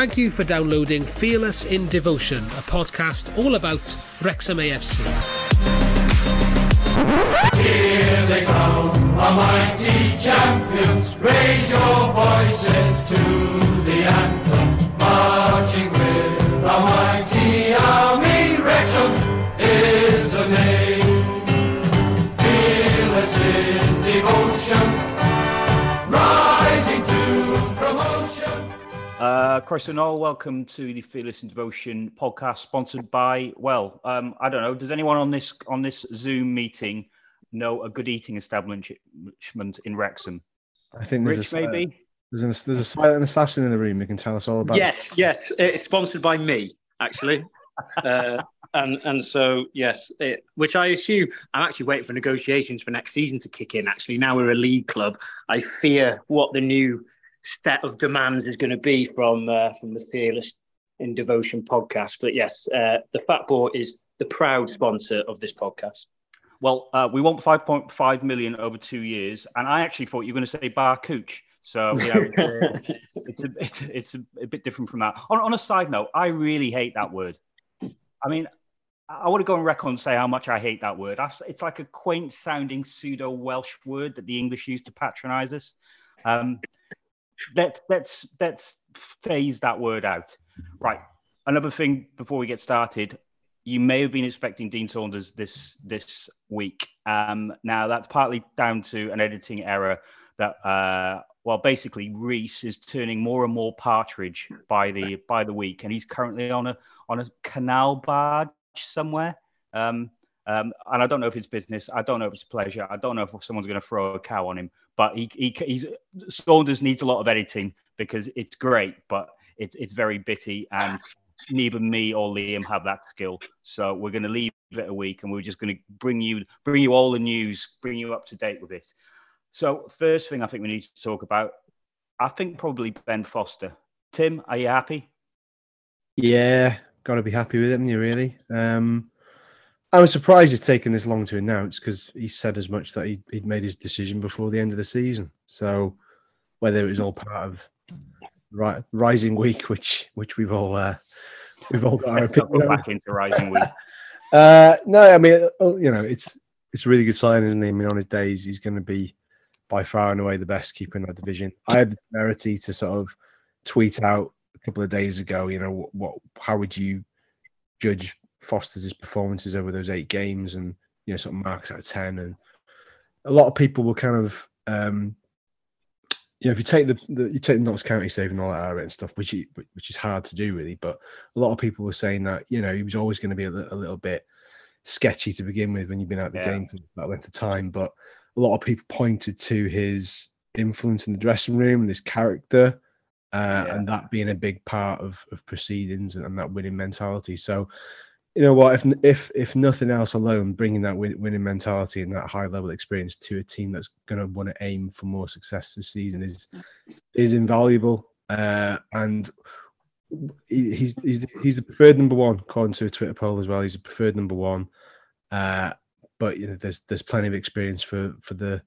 thank you for downloading Fearless in Devotion, a podcast all about Wrexham AFC. Here they come, our mighty champions. Raise your voices to the anthem, marching with our Uh, Chris and all, welcome to the Fearless in Devotion podcast, sponsored by. Well, um, I don't know. Does anyone on this on this Zoom meeting know a good eating establishment in Wrexham? I think there's Rich, a maybe. there's, an, there's a silent assassin in the room who can tell us all about. Yes, yes, it's sponsored by me actually, uh, and and so yes, it, which I assume I'm actually waiting for negotiations for next season to kick in. Actually, now we're a league club. I fear what the new set of demands is going to be from uh, from the Fearless in Devotion podcast. But yes, uh, the Fat Boar is the proud sponsor of this podcast. Well, uh, we want 5.5 million over two years, and I actually thought you were going to say bar cooch. So you know, it's, it's a it's, it's a, a bit different from that. On, on a side note, I really hate that word. I mean, I want to go on record and say how much I hate that word. I've, it's like a quaint sounding pseudo Welsh word that the English use to patronize us. Um, let's let's let's phase that word out. Right. Another thing before we get started, you may have been expecting Dean Saunders this this week. Um, now that's partly down to an editing error that uh, well basically Reese is turning more and more partridge by the by the week, and he's currently on a on a canal barge somewhere. Um, um, and I don't know if it's business. I don't know if it's pleasure. I don't know if someone's going to throw a cow on him. But he, he he's Saunders needs a lot of editing because it's great, but it's it's very bitty, and neither me or Liam have that skill. So we're going to leave it a week, and we're just going to bring you bring you all the news, bring you up to date with it. So first thing I think we need to talk about, I think probably Ben Foster. Tim, are you happy? Yeah, got to be happy with him, you really. Um, I was surprised it's taken this long to announce because he said as much that he, he'd made his decision before the end of the season. So whether it was all part of ri- Rising Week, which which we've all uh, we've all got our opinion back into Rising Week. Uh, no, I mean, uh, you know, it's it's a really good sign, isn't it? I mean, on his days, he's going to be by far and away the best keeper in that division. I had the temerity to sort of tweet out a couple of days ago. You know, what, what how would you judge Foster's his performances over those eight games, and you know, sort of marks out of ten, and a lot of people were kind of. Um, you know, if you take the, the you take the Notts County saving all that out of it and stuff, which he, which is hard to do really, but a lot of people were saying that you know he was always going to be a, a little bit sketchy to begin with when you've been out the Yeah. game for that length of time. But a lot of people pointed to his influence in the dressing room and his character, uh, Yeah. and that being a big part of of proceedings and, and that winning mentality. So, you know what? If if if nothing else alone, bringing that win, winning mentality and that high level experience to a team that's going to want to aim for more success this season is is invaluable. Uh, and he, he's he's he's the preferred number one according to a Twitter poll as well. He's the preferred number one. Uh, but you know, there's there's plenty of experience for for the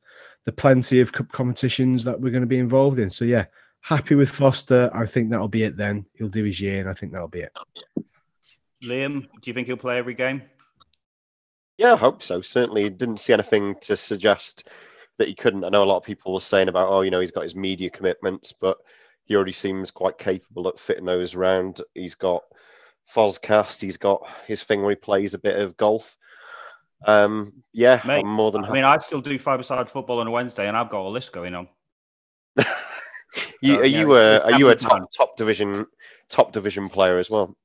the plenty of cup competitions that we're going to be involved in. So yeah, happy with Foster. I think that'll be it. Then he'll do his year, and I think that'll be it. Liam, do you think he'll play every game? Yeah, I hope so. Certainly, didn't see anything to suggest that he couldn't. I know a lot of people were saying about, oh, you know, he's got his media commitments, but he already seems quite capable at fitting those around. He's got Fozcast, he's got his thing where he plays a bit of golf. Um, yeah, Mate, I'm more than I mean, I still do five-a-side football on a Wednesday, and I've got a list going on. you, uh, are yeah, you a are you a top top division top division player as well?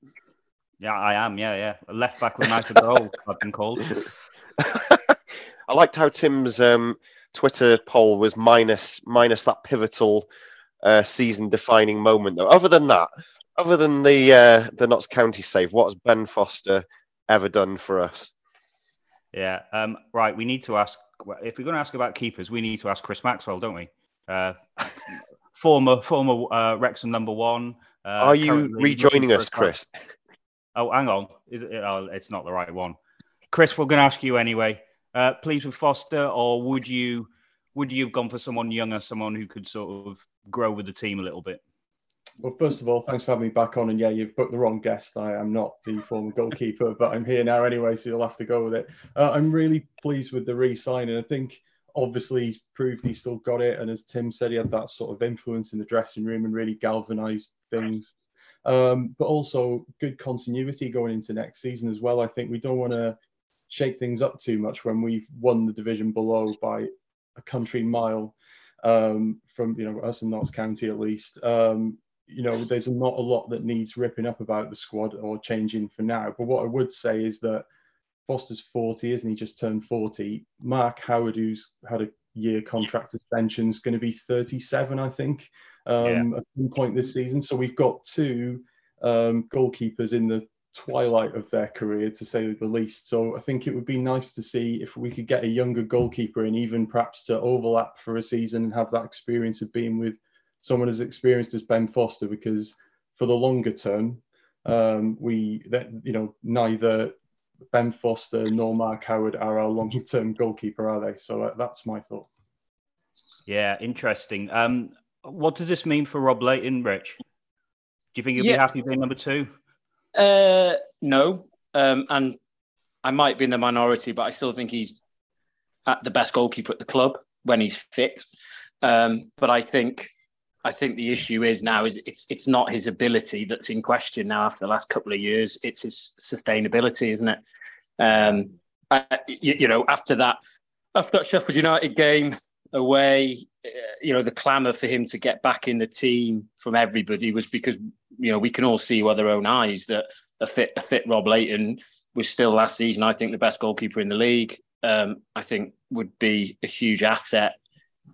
Yeah, I am. Yeah, yeah. A left back with of goal, I've been called. I liked how Tim's um, Twitter poll was minus minus that pivotal uh, season defining moment though. Other than that, other than the uh, the Notts County save, what has Ben Foster ever done for us? Yeah. Um, right. We need to ask if we're going to ask about keepers. We need to ask Chris Maxwell, don't we? Uh, former former uh, Wrexham number one. Uh, Are you rejoining us. Chris? Oh, hang on. Is it? Oh, it's not the right one. Chris, we're going to ask you anyway. Uh, pleased with Foster, or would you would you have gone for someone younger, someone who could sort of grow with the team a little bit? Well, first of all, thanks for having me back on. And yeah, you've booked the wrong guest. I am not the former goalkeeper, but I'm here now anyway, so you'll have to go with it. Uh, I'm really pleased with the re-signing. I think obviously he's proved he still got it, and as Tim said, he had that sort of influence in the dressing room and really galvanised things. Um, but also good continuity going into next season as well. I think we don't want to shake things up too much when we've won the division below by a country mile um, from you know us in Notts County at least. Um, you know, there's not a lot that needs ripping up about the squad or changing for now. But what I would say is that Foster's 40, isn't he? Just turned 40. Mark Howard, who's had a year contract extension, is going to be 37, I think, um, at some point this season. So we've got two um, goalkeepers in the twilight of their career, to say the least. So I think it would be nice to see if we could get a younger goalkeeper in, even perhaps to overlap for a season and have that experience of being with someone as experienced as Ben Foster, because for the longer term, um, we that you know neither Ben Foster nor Mark Howard are our long term goalkeeper, are they? So uh, that's my thought. Yeah, interesting. Um, what does this mean for Rob Lainton, Rich? Do you think he'll Yeah. be happy being number two? Uh, no, um, and I might be in the minority, but I still think he's at the best goalkeeper at the club when he's fit. Um, but I think I think the issue is now is it's it's not his ability that's in question now after the last couple of years. It's his sustainability, isn't it? Um, I, you, you know, after that, after that Sheffield United game away, you know, the clamour for him to get back in the team from everybody was because you know we can all see with our own eyes that a fit a fit Rob Lainton was still last season. I think the best goalkeeper in the league. Um, I think would be a huge asset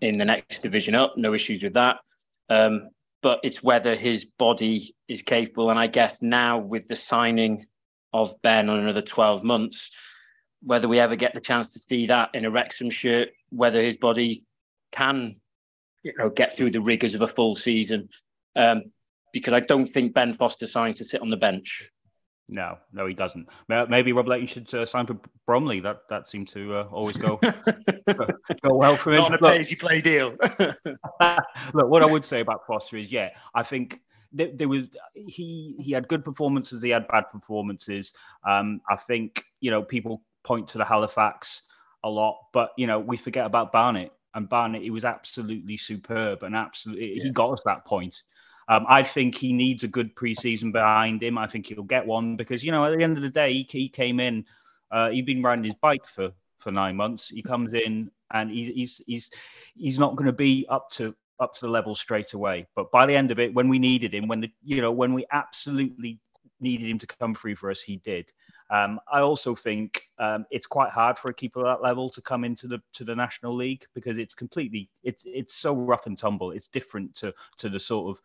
in the next division up. No issues with that. Um, but it's whether his body is capable. And I guess now with the signing of Ben on another 12 months, whether we ever get the chance to see that in a Wrexham shirt, whether his body can, you know, get through the rigors of a full season. Um, because I don't think Ben Foster signs to sit on the bench. No, no, he doesn't. Ma- Maybe Rob Lainton should uh, sign for Bromley. That that seemed to uh, always go go well for him. Not on a Look- pay-as-you-play deal. Look, what I would say about Foster is, yeah, I think there, there was he he had good performances, he had bad performances. Um, I think you know people point to the Halifax a lot, but you know we forget about Barnet and Barnet. He was absolutely superb and absolutely he got us that point. Um, I think he needs a good preseason behind him. I think he'll get one because you know at the end of the day he, he came in. Uh, he'd been riding his bike for for nine months. He comes in and he's he's he's he's not going to be up to up to the level straight away. But by the end of it, when we needed him, when the you know when we absolutely needed him to come through for us, he did. Um, I also think um, it's quite hard for a keeper at that level to come into the to the national league because it's completely it's it's so rough and tumble. It's different to to the sort of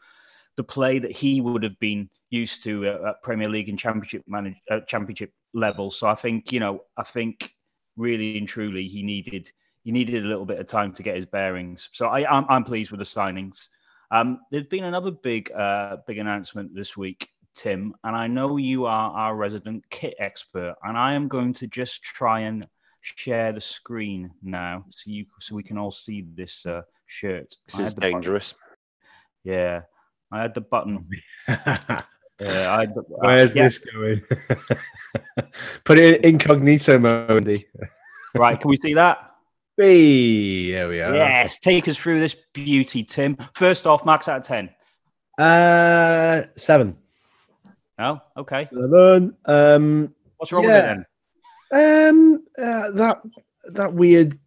the play that he would have been used to at Premier League and Championship manage, uh, Championship level. So I think you know I think really and truly he needed he needed a little bit of time to get his bearings. So I I'm, I'm pleased with the signings. Um, there's been another big uh, big announcement this week, Tim, and I know you are our resident kit expert, and I am going to just try and share the screen now so you so we can all see this uh, shirt. This I is had the button- dangerous. Yeah, I had the button. Yeah, I had the, uh, Where's yeah, this going? Put it in incognito mode. Right, can we see that? Hey, there we are. Yes, take us through this beauty, Tim. First off, max out of ten. Uh, seven. No, okay. Seven. Um, What's wrong Yeah. with it then? um, uh, that that weird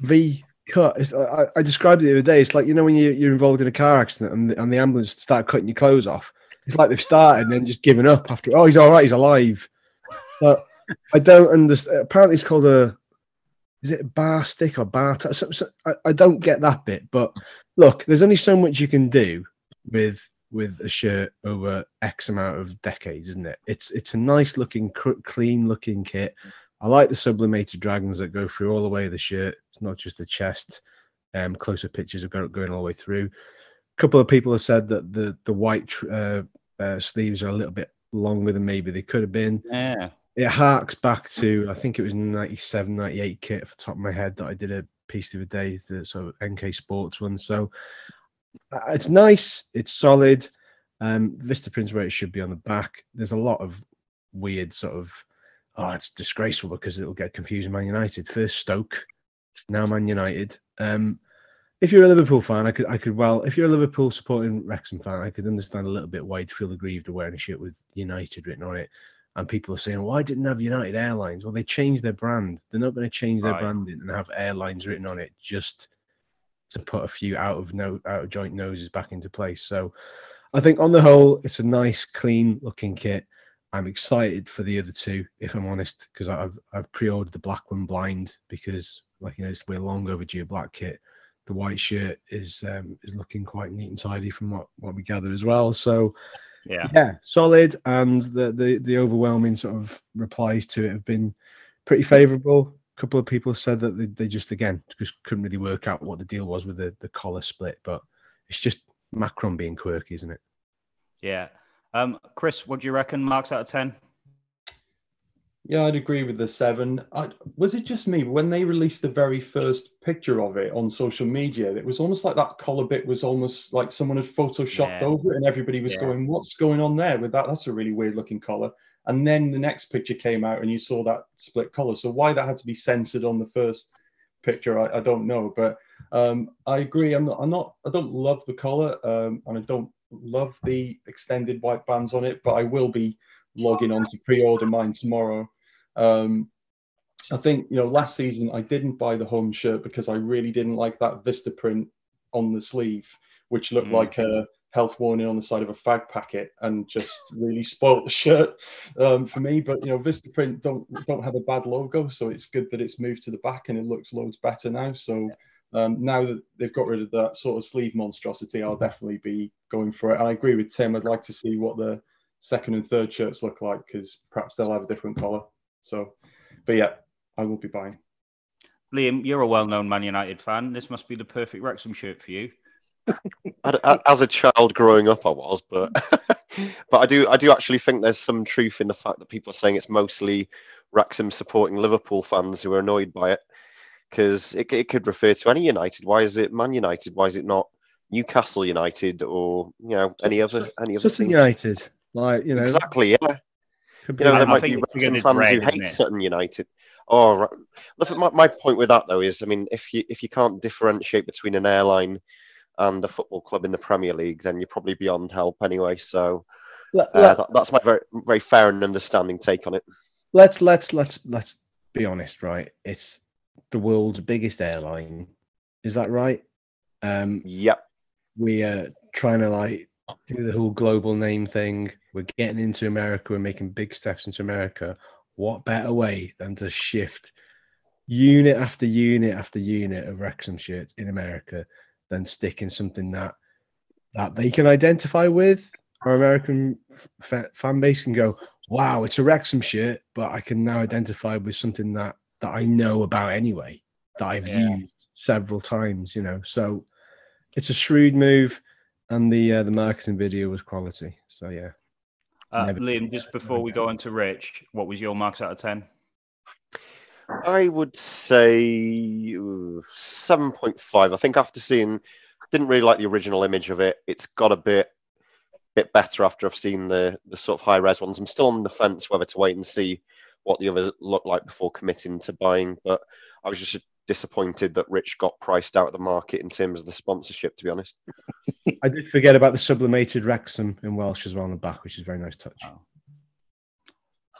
V cut. I, I described it the other day. It's like you know when you, you're involved in a car accident and the, and the ambulance start cutting your clothes off. It's like they've started and then just given up after. Oh, he's all right. He's alive. But I don't understand. Apparently, it's called a. Is it a bar stick or bar? T- so, so, I, I don't get that bit. But look, there's only so much you can do with with a shirt over X amount of decades, isn't it? It's it's a nice looking, clean looking kit. I like the sublimated dragons that go through all the way of the shirt. It's not just the chest. Um, closer pictures are go- going all the way through. A couple of people have said that the the white uh, uh, sleeves are a little bit longer than maybe they could have been. Yeah. It harks back to I think it was 97, 98 kit off the top of my head that I did a piece the other day, the sort of NK Sports one. So it's nice, it's solid. Um, Vistaprint's where it should be on the back. There's a lot of weird sort of, oh, it's disgraceful because it'll get confused with Man United. First Stoke, now Man United. Um, if you're a Liverpool fan, I could, I could well, if you're a Liverpool supporting Wrexham fan, I could understand a little bit why you'd feel aggrieved wearing a shirt with United written on it. And people are saying, why didn't they have United Airlines? Well, they changed their brand. They're not going to change their Right. branding and have airlines written on it just to put a few out of no out of joint noses back into place. So I think on the whole, it's a nice, clean looking kit. I'm excited for the other two, if I'm honest, because I've I've pre-ordered the black one blind because like you know it's we're long overdue a black kit. The white shirt is um, is looking quite neat and tidy from what what we gather as well. So Yeah. yeah, solid, and the the the overwhelming sort of replies to it have been pretty favourable. A couple of people said that they, they just again just couldn't really work out what the deal was with the the collar split, but it's just Macron being quirky, isn't it? Yeah. Um, Chris, what do you reckon? Marks out of 10? Yeah, I'd agree with the seven. I, was it just me when they released the very first picture of it on social media? It was almost like that collar bit was almost like someone had photoshopped Yeah. over it, and everybody was Yeah. going, "What's going on there with that? That's a really weird looking collar." And then the next picture came out, and you saw that split collar. So why that had to be censored on the first picture, I, I don't know. But um, I agree. I'm not. I'm not. I don't love the collar, um, and I don't love the extended white bands on it. But I will be logging on to pre-order mine tomorrow. Um, I think you know last season I didn't buy the home shirt because I really didn't like that Vistaprint on the sleeve, which looked Mm. like a health warning on the side of a fag packet and just really spoilt the shirt um, for me. But you know Vistaprint don't don't have a bad logo, so it's good that it's moved to the back and it looks loads better now. So. Um, now that they've got rid of that sort of sleeve monstrosity, I'll definitely be going for it. And I agree with Tim. I'd like to see what the second and third shirts look like because perhaps they'll have a different color. So, but yeah, I will be buying. Liam, you're a well-known Man United fan. This must be the perfect Wrexham shirt for you. I- I- As a child growing up, I was, but but I do I do actually think there's some truth in the fact that people are saying it's mostly Wrexham supporting Liverpool fans who are annoyed by it because it, it could refer to any United. Why is it Man United? Why is it not Newcastle United or you know any other any other Sutton? United, like you know, Exactly, yeah. You know, there I might be it's Wrexham fans red, who isn't hate it? Sutton United. Oh, right. Look, my, my point with that though is, I mean, if you if you can't differentiate between an airline and a football club in the Premier League, then you're probably beyond help anyway. So uh, that, that's my very very fair and understanding take on it. let's let's let's let's be honest, right? It's the world's biggest airline. Is that right? Um, Yep. we are trying to like do the whole global name thing. We're getting into America. We're making big steps into America. What better way than to shift unit after unit after unit of Wrexham shirts in America than sticking something that that they can identify with? Our American f- fan base can go, "Wow, it's a Wrexham shirt," but I can now identify with something that that I know about anyway, that I've Yeah. used several times. You know, so it's a shrewd move, and the uh, the marketing video was quality. So yeah, Uh, Liam, just before we go on to Rich, what was your marks out of 10? I would say 7.5. I think after seeing, didn't really like the original image of it. It's got a bit bit better after I've seen the the sort of high res ones. I'm still on the fence whether to wait and see what the others look like before committing to buying. But I was just disappointed that Rich got priced out of the market in terms of the sponsorship. To be honest, I did forget about the sublimated Wrexham in Welsh as well on the back, which is a very nice touch. Oh.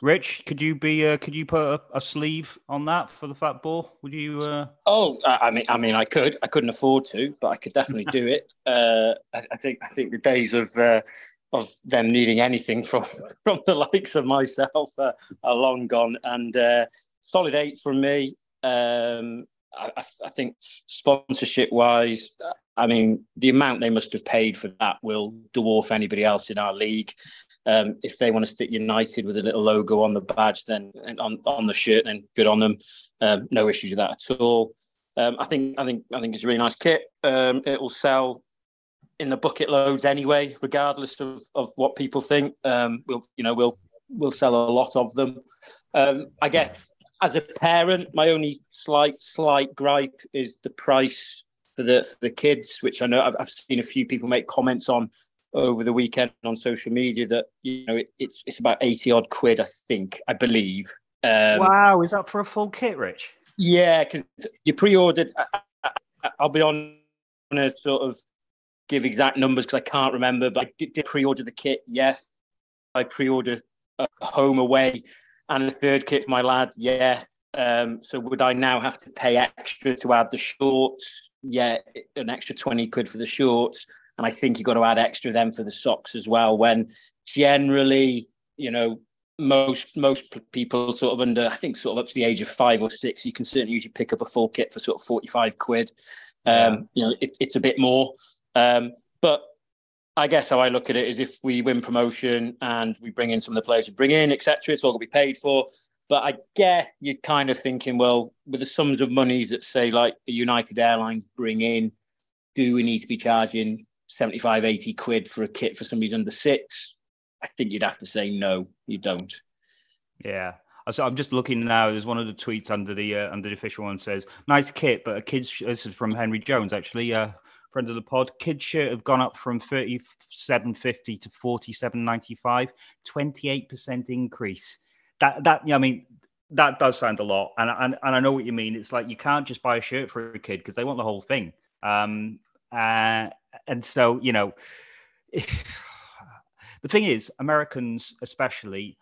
Rich, could you be uh, could you put a, a sleeve on that for the Fat Boar? Would you? Uh... Oh, I I mean, I mean, I could. I couldn't afford to, but I could definitely do it. Uh, I, I think. I think the days of uh, of them needing anything from from the likes of myself uh, are long gone. And uh, solid eight from me. Um, I, I- I think sponsorship wise, I mean, the amount they must have paid for that will dwarf anybody else in our league. Um, if they want to stick United with a little logo on the badge, then and on on the shirt, then good on them. Um, no issues with that at all. Um, I think I think I think it's a really nice kit. Um, it will sell in the bucket loads anyway, regardless of, of what people think. Um, we'll you know we'll we'll sell a lot of them. Um, I guess as a parent, my only slight slight gripe is the price for the for the kids, which I know I've, I've seen a few people make comments on over the weekend on social media that you know it, it's it's about eighty odd quid, I think, I believe. Um, wow, is that for a full kit, Rich? Yeah, because you pre-ordered. I, I, I'll be on to sort of give exact numbers because I can't remember, but I did, did pre-order the kit. Yes, I pre-ordered a home away and a third kit for my lad. Yeah. Um, so would I now have to pay extra to add the shorts? Yeah, an extra twenty quid for the shorts, and I think you've got to add extra then for the socks as well. When generally, you know, most most people sort of under I think sort of up to the age of five or six, you can certainly usually pick up a full kit for sort of forty five quid. Um, you know, it, it's a bit more, um, but I guess how I look at it is if we win promotion and we bring in some of the players we bring in, etc., it's all going to be paid for. But I get you're kind of thinking, well, with the sums of monies that say like the United Airlines bring in, do we need to be charging 75, 80 quid for a kit for somebody under six? I think you'd have to say no, you don't. Yeah. So I'm just looking now. There's one of the tweets under the uh, under the official one says, "Nice kit, but a kid's." This is from Henry Jones, actually. Uh, friend of the pod. Kids shirt have gone up from 37.50 to 47.95, 28% increase. That that yeah, I mean that does sound a lot, and, and and I know what you mean. It's like you can't just buy a shirt for a kid because they want the whole thing. Um, uh, and so you know, the thing is, Americans especially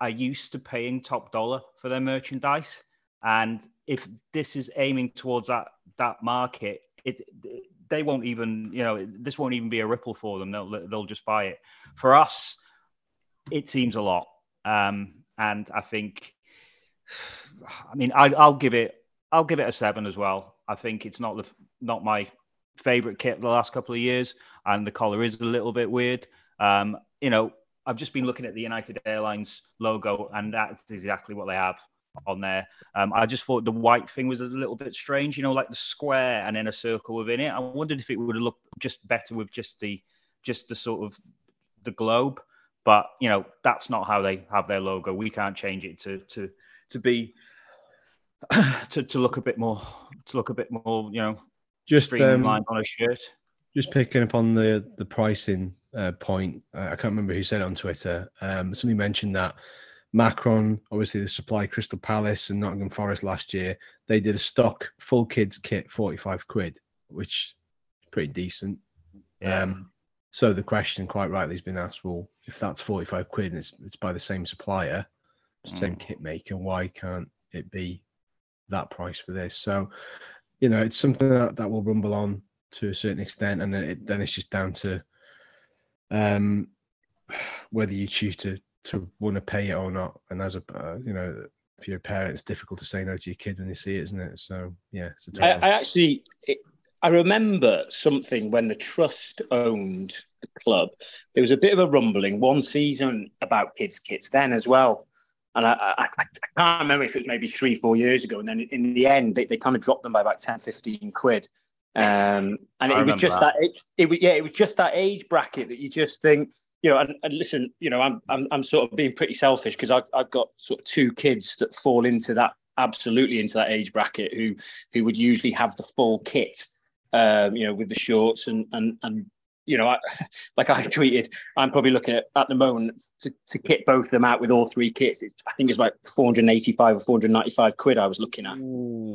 are used to paying top dollar for their merchandise, and if this is aiming towards that that market, it they won't even, you know, this won't even be a ripple for them. They'll they'll just buy it. For us, it seems a lot, um, and I think, I mean, I, I'll give it, I'll give it a seven as well. I think it's not the not my favorite kit the last couple of years, and the collar is a little bit weird. Um, you know, I've just been looking at the United Airlines logo, and that's exactly what they have on there. Um, I just thought the white thing was a little bit strange, you know, like the square and then a circle within it. I wondered if it would have looked just better with just the just the sort of the globe. But you know, that's not how they have their logo. We can't change it to to to be to, to look a bit more to look a bit more, you know, just um, on a shirt. Just picking up on the the pricing uh, point, uh, I can't remember who said it on Twitter. Um, somebody mentioned that Macron, obviously, the supply Crystal Palace and Nottingham Forest last year. They did a stock full kids kit, 45 quid, which is pretty decent. Yeah. Um, so the question, quite rightly, has been asked: Well, if that's 45 quid and it's, it's by the same supplier, same mm. kit maker, why can't it be that price for this? So, you know, it's something that, that will rumble on to a certain extent, and then, it, then it's just down to um, whether you choose to to want to pay it or not. And as a uh, you know, if you're a parent, it's difficult to say no to your kid when they see it, isn't it? So yeah, I, I, actually it, I remember something when the trust owned the club. There was a bit of a rumbling one season about kids' kits then as well. And I, I, I, can't remember if it was maybe three, four years ago. And then in the end, they, they kind of dropped them by about 10, 15 quid. Um, and it was just that, that it, it was, yeah, it was just that age bracket that you just think, you know, and, and listen, you know, I'm, I'm I'm sort of being pretty selfish because I've I've got sort of two kids that fall into that absolutely into that age bracket who who would usually have the full kit, um, you know, with the shorts and and and you know, I, like I tweeted, I'm probably looking at at the moment to, to kit both of them out with all three kits. It's, I think it's like 485 or 495 quid I was looking at.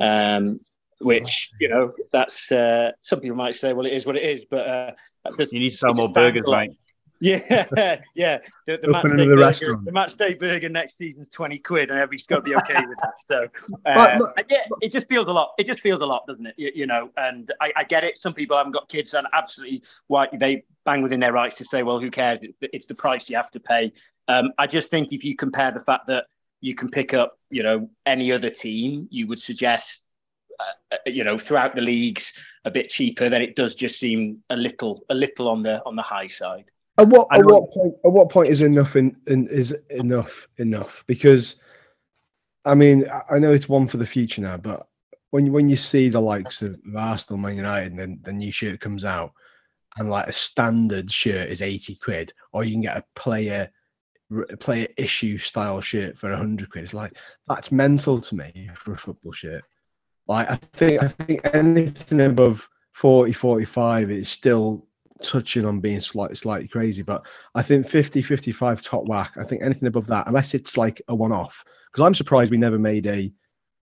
Um, which you know, that's uh, some people might say, well, it is what it is, but uh, you need to sell more burgers, right? Yeah, yeah. The, the, match, the, burger, the match day burger next season's twenty quid, and everybody's got to be okay with that. So, uh, but, yeah, it just feels a lot. It just feels a lot, doesn't it? You, you know, and I, I, get it. Some people haven't got kids, and absolutely, why they bang within their rights to say, well, who cares? It's the price you have to pay. Um, I just think if you compare the fact that you can pick up, you know, any other team, you would suggest uh, uh, you know throughout the leagues a bit cheaper then it does just seem a little a little on the on the high side at what at what point at what point is enough in, in is enough enough? Because I mean, I know it's one for the future now, but when when you see the likes of Arsenal, Man United, and then the new shirt comes out, and like a standard shirt is eighty quid, or you can get a player player issue style shirt for hundred quid. It's like that's mental to me for a football shirt. Like I think I think anything above 40, 45 is still touching on being slightly slightly crazy, but I think 50, 55 top whack. I think anything above that, unless it's like a one off, because I'm surprised we never made a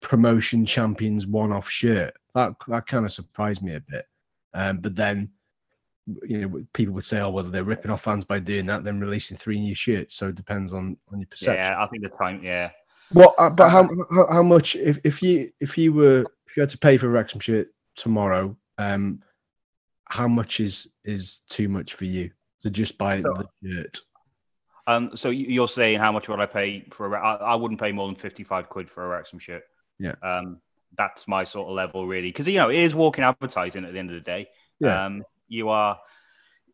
promotion champions one off shirt. That that kind of surprised me a bit. Um, but then, you know, people would say, oh, whether they're ripping off fans by doing that, then releasing three new shirts. So it depends on on your perception. Yeah, I think the time. Yeah. Well, uh, but how, how how much if, if you if you were if you had to pay for a Wrexham shirt tomorrow, um, how much is is too much for you to just buy the shirt? Um, so you- you're saying how much would I pay for a? I, I wouldn't pay more than fifty-five quid for a Wrexham shirt. Yeah. Um, that's my sort of level really, because you know it is walking advertising at the end of the day. Yeah. Um, you are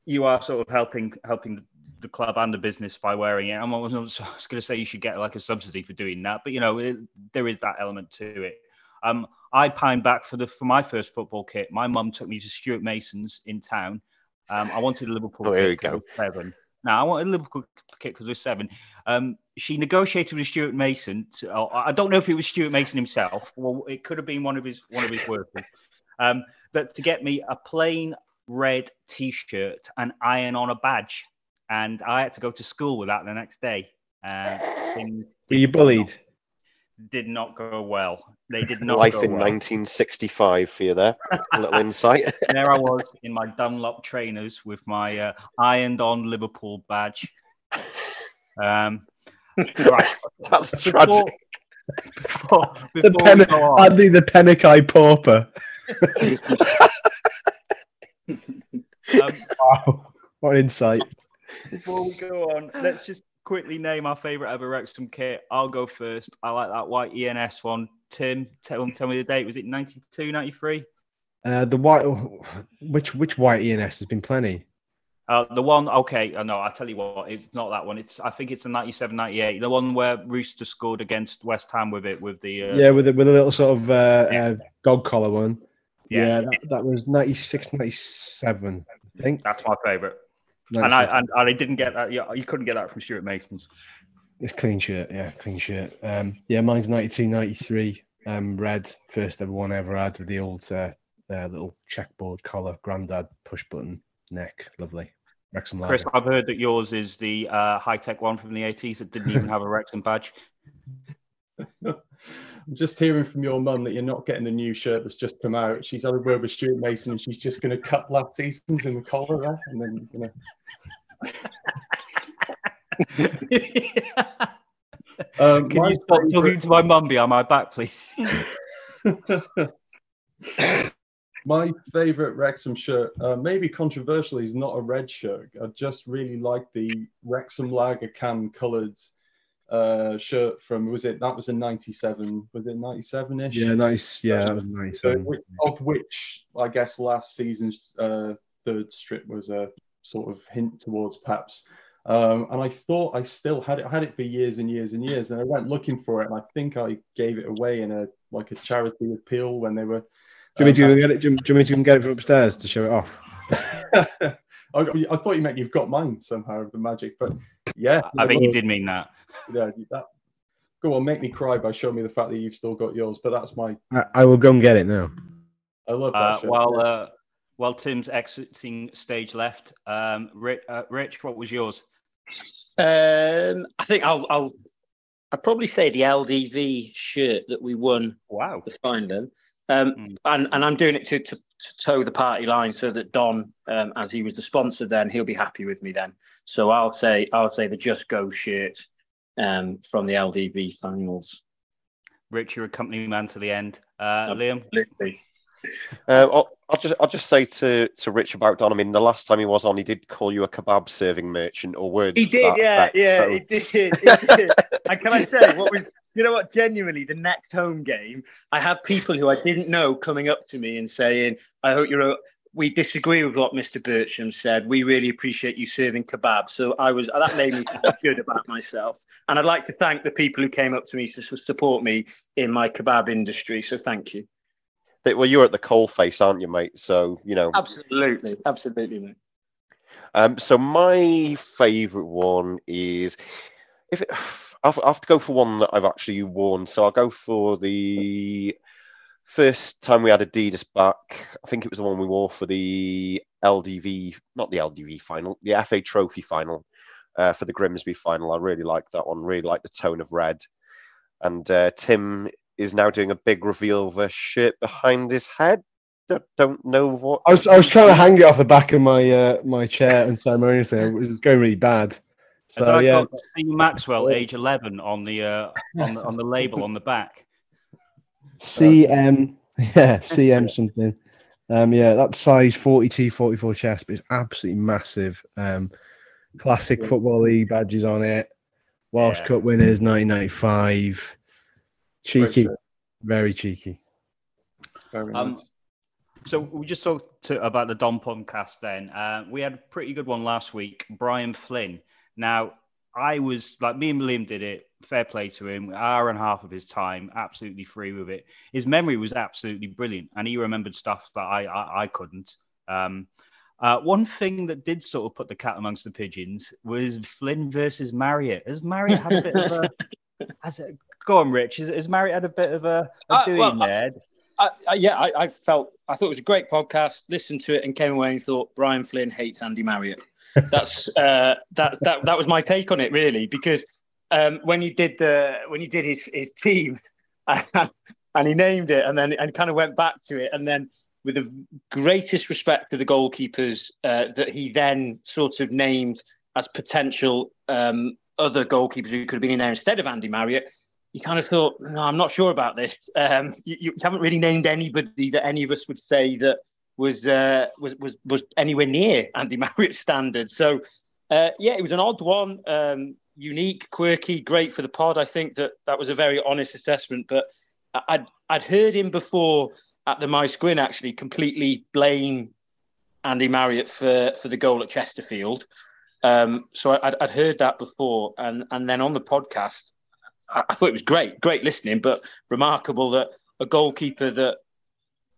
you are sort of helping helping the club and the business by wearing it. I'm I was going to say you should get like a subsidy for doing that, but you know it, there is that element to it. Um, I pined back for the for my first football kit. My mum took me to Stuart Mason's in town. Um, I wanted a Liverpool Oh, here kit we 'cause I go. seven. Now I wanted a Liverpool kit because I was seven. Um, she negotiated with Stuart Mason. To, oh, I don't know if it was Stuart Mason himself. Well, it could have been one of his one of his workers. Um, that to get me a plain red T-shirt and iron on a badge, and I had to go to school with that the next day. And things Were you did not- bullied? Did not go well. They did not Life go in well. 1965 for you there. A little insight. there I was in my Dunlop trainers with my uh, ironed on Liverpool badge. Um, right. That's Before- tragic. Before, The before pen, we go on, Andy the Pennick Pauper. um, Wow, what insight! before we go on, let's just quickly name our favourite ever Wrexham kit. I'll go first. I like that white ENS one. Tim, tell, tell me the date. Was it 92, 93? Uh, the white, which which white ENS has been plenty. Uh, the one, okay, uh, no, I'll tell you what, it's not that one. It's, I think it's the 97, 98. The one where Rooster scored against West Ham with it, with the, uh, Yeah, with a, with a little sort of uh, Yeah. uh, dog collar one. Yeah. Yeah, that, that was 96, 97, I think. that's my favourite. And I, 96. and I didn't get that. Yeah, you couldn't get that from Stuart Mason's. It's clean shirt, yeah, clean shirt. Um, yeah, mine's 92, 93, um, red, first ever one I ever had with the old uh, uh, little checkboard collar, grandad push button neck, lovely. Wrexham Chris, lager. I've heard that yours is the uh, high tech one from the 80s that didn't even have a Wrexham badge. I'm just hearing from your mum that you're not getting the new shirt that's just come out. She's had a word with Stuart Mason and she's just going to cut last season's in the collar and then he's going to. Um, Can you stop talking to my mum behind my back, please? My favourite Wrexham shirt, uh, maybe controversially, is not a red shirt. I just really like the Wrexham Lager can coloured uh, shirt from, was it, that was in 97, was it 97 ish? Yeah, nice. Yeah, that was nice. Of which I guess last season's uh, third strip was a sort of hint towards perhaps. Um, and I thought I still had it, I had it for years and years and years, and I went looking for it, and I think I gave it away in a like a charity appeal when they were. do you want me to um, go get it? Do you, do you want me to go and get it from upstairs to show it off? I, I thought you meant you've got mine somehow of the magic, but yeah, I think you did mean that. Yeah, that, go on, make me cry by showing me the fact that you've still got yours. But that's my, I, I will go and get it now. I love that. Uh, shirt. while, Yeah. uh, while Tim's exiting stage left, um, Rich, uh, Rich, what was yours? Um, I think I'll, I'll I'd probably say the LDV shirt that we won Wow. the final, um, Mm. and and I'm doing it to, to to toe the party line so that Don, um, as he was the sponsor, then he'll be happy with me then. So I'll say I'll say the Just Go shirt um, from the LDV finals. Rich, you're a company man to the end. Uh, Liam, Absolutely. Uh, I'll, just I'll just say to to Rich about Don. I mean, the last time he was on, he did call you a kebab serving merchant or words. He did, yeah, effect, yeah, so- he did, he did. and can I say what was, you know what, genuinely, the next home game, I had people who I didn't know coming up to me and saying, I hope you're, o- we disagree with what Mr. Bertram said. We really appreciate you serving kebab. So I was, that made me feel good about myself. And I'd like to thank the people who came up to me to support me in my kebab industry. So thank you. Well, you're at the coal face, aren't you, mate? So you know. Absolutely. Absolutely, mate. Um, so my favourite one is if it, I'll, I'll have to go for one that I've actually worn. So I'll go for the first time we had Adidas back, I think it was the one we wore for the LDV, not the LDV final, the FA Trophy final uh, for the Grimsby final. I really like that one. Really like the tone of red. And uh, Tim is now doing a big reveal of a shirt behind his head. Don't, don't know what. I was I was trying to hang it off the back of my uh, my chair and ceremoniously. It was going really bad. Has So I yeah, got Steve Maxwell, age 11, on the uh, on the on the label on the back. CM, yeah, CM something. Um, yeah, that size 42, 44 chest is absolutely massive. Um, classic football league badges on it. Welsh Yeah. Cup winners, 1995. Cheeky, shirt. very cheeky. Very Um, nice. So we just talked to, about the Don podcast. Then uh, we had a pretty good one last week. Brian Flynn. Now I was like me and Liam did it. Fair play to him. Hour and a half of his time, absolutely free with it. His memory was absolutely brilliant, and he remembered stuff that I I, I couldn't. Um, uh, one thing that did sort of put the cat amongst the pigeons was Flynn versus Marriott. Has Marriott had a bit of a? Has it, go on, Rich. Has, has Marriott had a bit of a, a Uh, doing well, there? I, I, yeah, I, I felt I thought it was a great podcast. Listened to it and came away and thought Brian Flynn hates Andy Marriott. That's uh, that that that was my take on it really because um, when you did the when you did his his team and he named it and then and kind of went back to it and then with the greatest respect for the goalkeepers uh, that he then sort of named as potential um, other goalkeepers who could have been in there instead of Andy Marriott you kind of thought, no, I'm not sure about this. Um, you, you haven't really named anybody that any of us would say that was uh, was was was anywhere near Andy Marriott's standard. So, uh, yeah, it was an odd one, um, unique, quirky, great for the pod. I think that that was a very honest assessment. But I'd I'd heard him before at the My Squin actually completely blame Andy Marriott for for the goal at Chesterfield. Um, so I, I'd, I'd heard that before, and and then on the podcast. I thought it was great, great listening, but remarkable that a goalkeeper that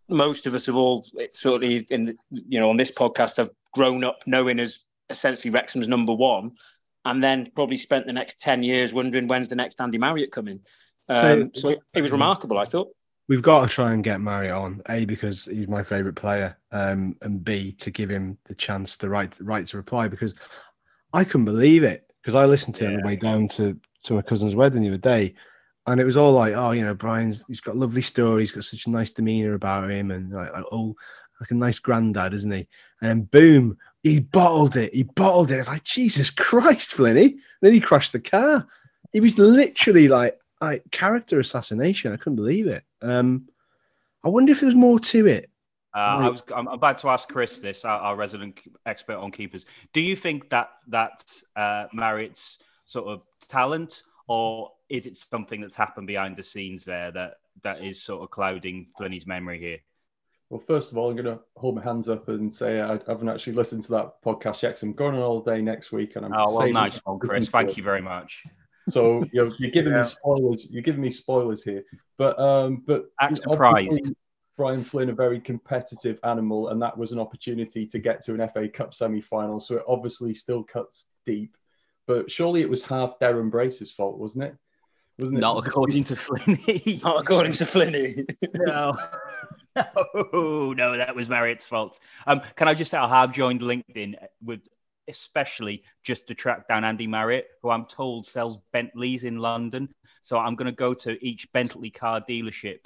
most of us have all sort of in the, you know on this podcast have grown up knowing as essentially Wrexham's number one, and then probably spent the next ten years wondering when's the next Andy Marriott coming. Um, so it was remarkable, I thought. We've got to try and get Marriott on. A because he's my favourite player, um, and B to give him the chance, the right, right to reply. Because I couldn't believe it because I listened to him on the way down to to my cousin's wedding the other day, and it was all like, oh, you know, Brian's he's got lovely story, he's got such a nice demeanour about him, and like, like oh, like a nice granddad, isn't he? And then boom, he bottled it. He bottled it. It's like Jesus Christ, Flinny. Then he crashed the car. He was literally like like character assassination. I couldn't believe it. Um, I wonder if there was more to it. Uh, I was. I'm about to ask Chris this, our, our resident expert on keepers. Do you think that that's uh, Marriott's sort of talent, or is it something that's happened behind the scenes there that that is sort of clouding Flinny's memory here? Well, first of all, I'm going to hold my hands up and say I haven't actually listened to that podcast yet. 'cause I'm going on all day next week, and I'm Oh well, nice one, Chris. Thank you very much. So you know, you're giving Yeah. me spoilers. You're giving me spoilers here, but um, but surprised. Brian Flynn, a very competitive animal, and that was an opportunity to get to an FA Cup semi-final. So it obviously still cuts deep. But surely it was half Deryn Brace's fault, wasn't it? Wasn't it? Not according to Flinny. Not according to Flinny. no. No, no, that was Marriott's fault. Um, can I just say I have joined LinkedIn with especially just to track down Andy Marriott, who I'm told sells Bentleys in London. So I'm going to go to each Bentley car dealership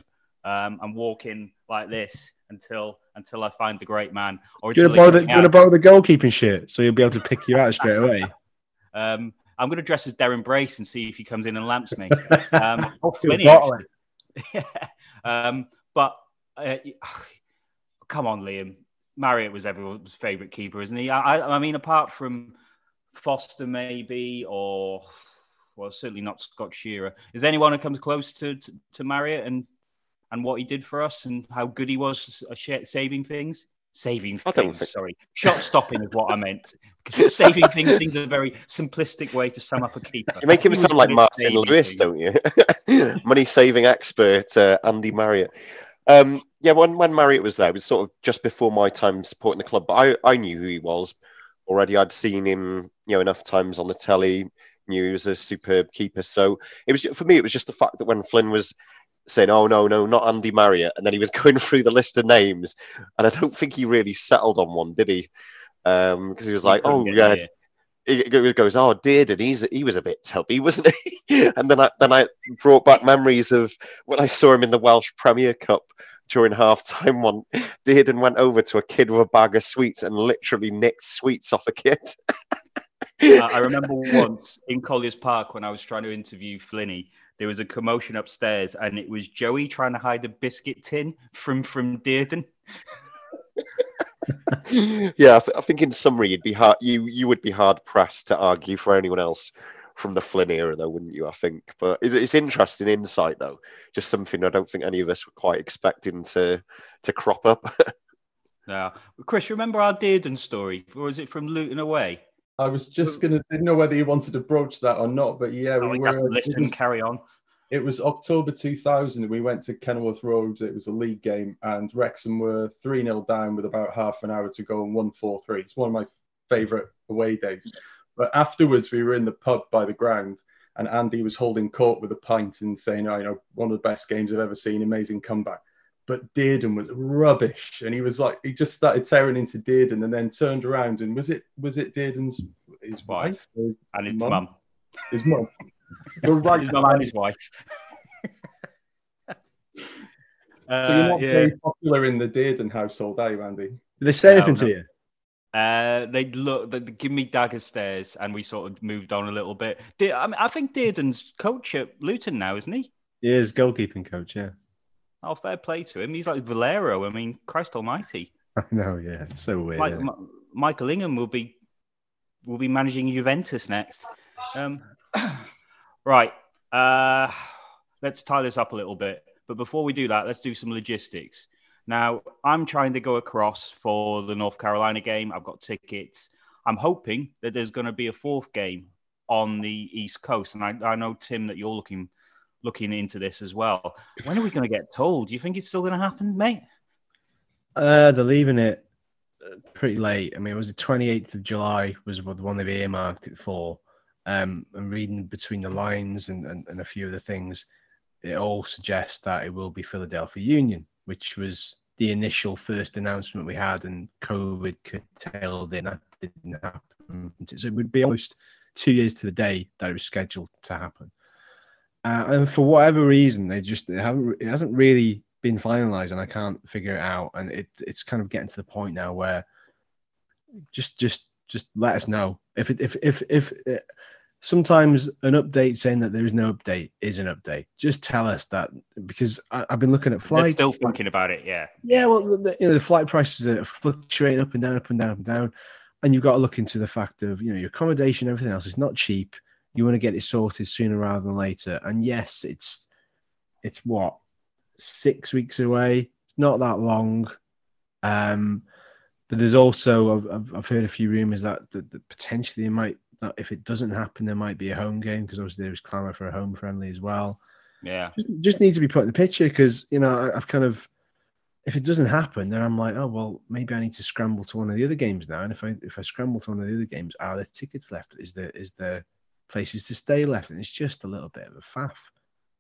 um, and walk in like this until until I find the great man. Or Do you until want to borrow the, gets do me you out. want to borrow the goalkeeping shirt so he'll be able to pick you out straight away? um, I'm going to dress as Deryn Brace and see if he comes in and lamps me. Um, or Flinny, bottle actually. yeah. Um, but uh, come on, Liam. Marriott was everyone's favourite keeper, isn't he? I, I, mean, apart from Foster, maybe, or well, certainly not Scott Shearer. Is there anyone who comes close to, to, to Marriott and and what he did for us and how good he was at saving things? Saving I things, think- sorry. Shot stopping is what I meant. Saving things seems a very simplistic way to sum up a keeper. You make him sound like Martin Lewis, don't you? Money saving expert uh, Andy Marriott. Um, yeah, when when Marriott was there, it was sort of just before my time supporting the club. But I, I knew who he was already. I'd seen him, you know, enough times on the telly. Knew he was a superb keeper. So it was for me. It was just the fact that when Flynn was saying, "Oh no, no, not Andy Marriott," and then he was going through the list of names, and I don't think he really settled on one, did he? Because um, he was like, couldn't "Oh yeah." He he goes, oh, Dearden, he's he was a bit tubby, wasn't he? and then I then I brought back memories of when I saw him in the Welsh Premier Cup during half time. One Dearden went over to a kid with a bag of sweets and literally nicked sweets off a kid. I I remember once in Colliers Park when I was trying to interview Flinney, there was a commotion upstairs, and it was Joey trying to hide a biscuit tin from from Dearden. yeah, I, th- I think in summary, you'd be hard. You you would be hard pressed to argue for anyone else from the Flynn era, though, wouldn't you? I think, but it's, it's interesting insight, though. Just something I don't think any of us were quite expecting to to crop up. Now, Chris, remember our Dearden story, or was it from Luton away? I was just gonna didn't know whether you wanted to broach that or not, but yeah, Oh, we have were. listen was, carry on. it was October 2000, we went to Kenilworth Road. It was a league game, and Wrexham were 3 0 down with about half an hour to go and won 4 3. It's one of my favourite away days. But afterwards, we were in the pub by the ground, and Andy was holding court with a pint and saying, oh, you know, one of the best games I've ever seen, amazing comeback. But Dearden was rubbish, and he was like, he just started tearing into Dearden, and then turned around, and was it was it Dearden's his Wife. wife, or And his Mum? mum. his mum? You're right, His mum and his wife. So you're Uh, not yeah. very popular in the Dearden household, are you, Andy? Did they say No, anything no. to you? Uh, they look, they give me dagger stares, and we sort of moved on a little bit. De- I, mean, I think Dearden's coach at Luton now, isn't he? He is goalkeeping coach, yeah. Oh, fair play to him. He's like Valero. I mean, Christ Almighty. I know, yeah. It's so weird. Like isn't? M- Michael Ingham will be will be managing Juventus next. Um, right. Uh, let's tie this up a little bit. But before we do that, let's do some logistics. Now, I'm trying to go across for the North Carolina game. I've got tickets. I'm hoping that there's going to be a fourth game on the East Coast, and I, I know Tim that you're looking looking into this as well. When are we going to get told? Do you think it's still going to happen, mate? Uh, they're leaving it uh, pretty late. I mean, it was the 28th of July was the one they've earmarked it for. Um, and reading between the lines and, and, and a few of the things, it all suggests that it will be Philadelphia Union, which was the initial first announcement we had, and COVID curtailed it. That didn't happen. So it would be almost two years to the day that it was scheduled to happen. Uh, and for whatever reason, they just they haven't. It hasn't really been finalized, and I can't figure it out. And it it's kind of getting to the point now where just just just let us know if it if if if. uh sometimes an update saying that there is no update is an update. Just tell us that because I, I've been looking at They're flights. still thinking about it, yeah. Yeah, well, the, you know, the flight prices are fluctuating up and down, up and down, up and down, and you've got to look into the fact of you know your accommodation, everything else is not cheap. You want to get it sorted sooner rather than later. And yes, it's it's what six weeks away. It's not that long. Um, but there's also I've, I've- heard a few rumors that, that, that potentially it might that if it doesn't happen, there might be a home game because obviously there's clamour for a home friendly as well Yeah. just, just need to be put in the picture because you know I, I've kind of if it doesn't happen then I'm like oh well maybe I need to scramble to one of the other games now and if I if I scramble to one of the other games are there tickets left is there is there places to stay left and it's just a little bit of a faff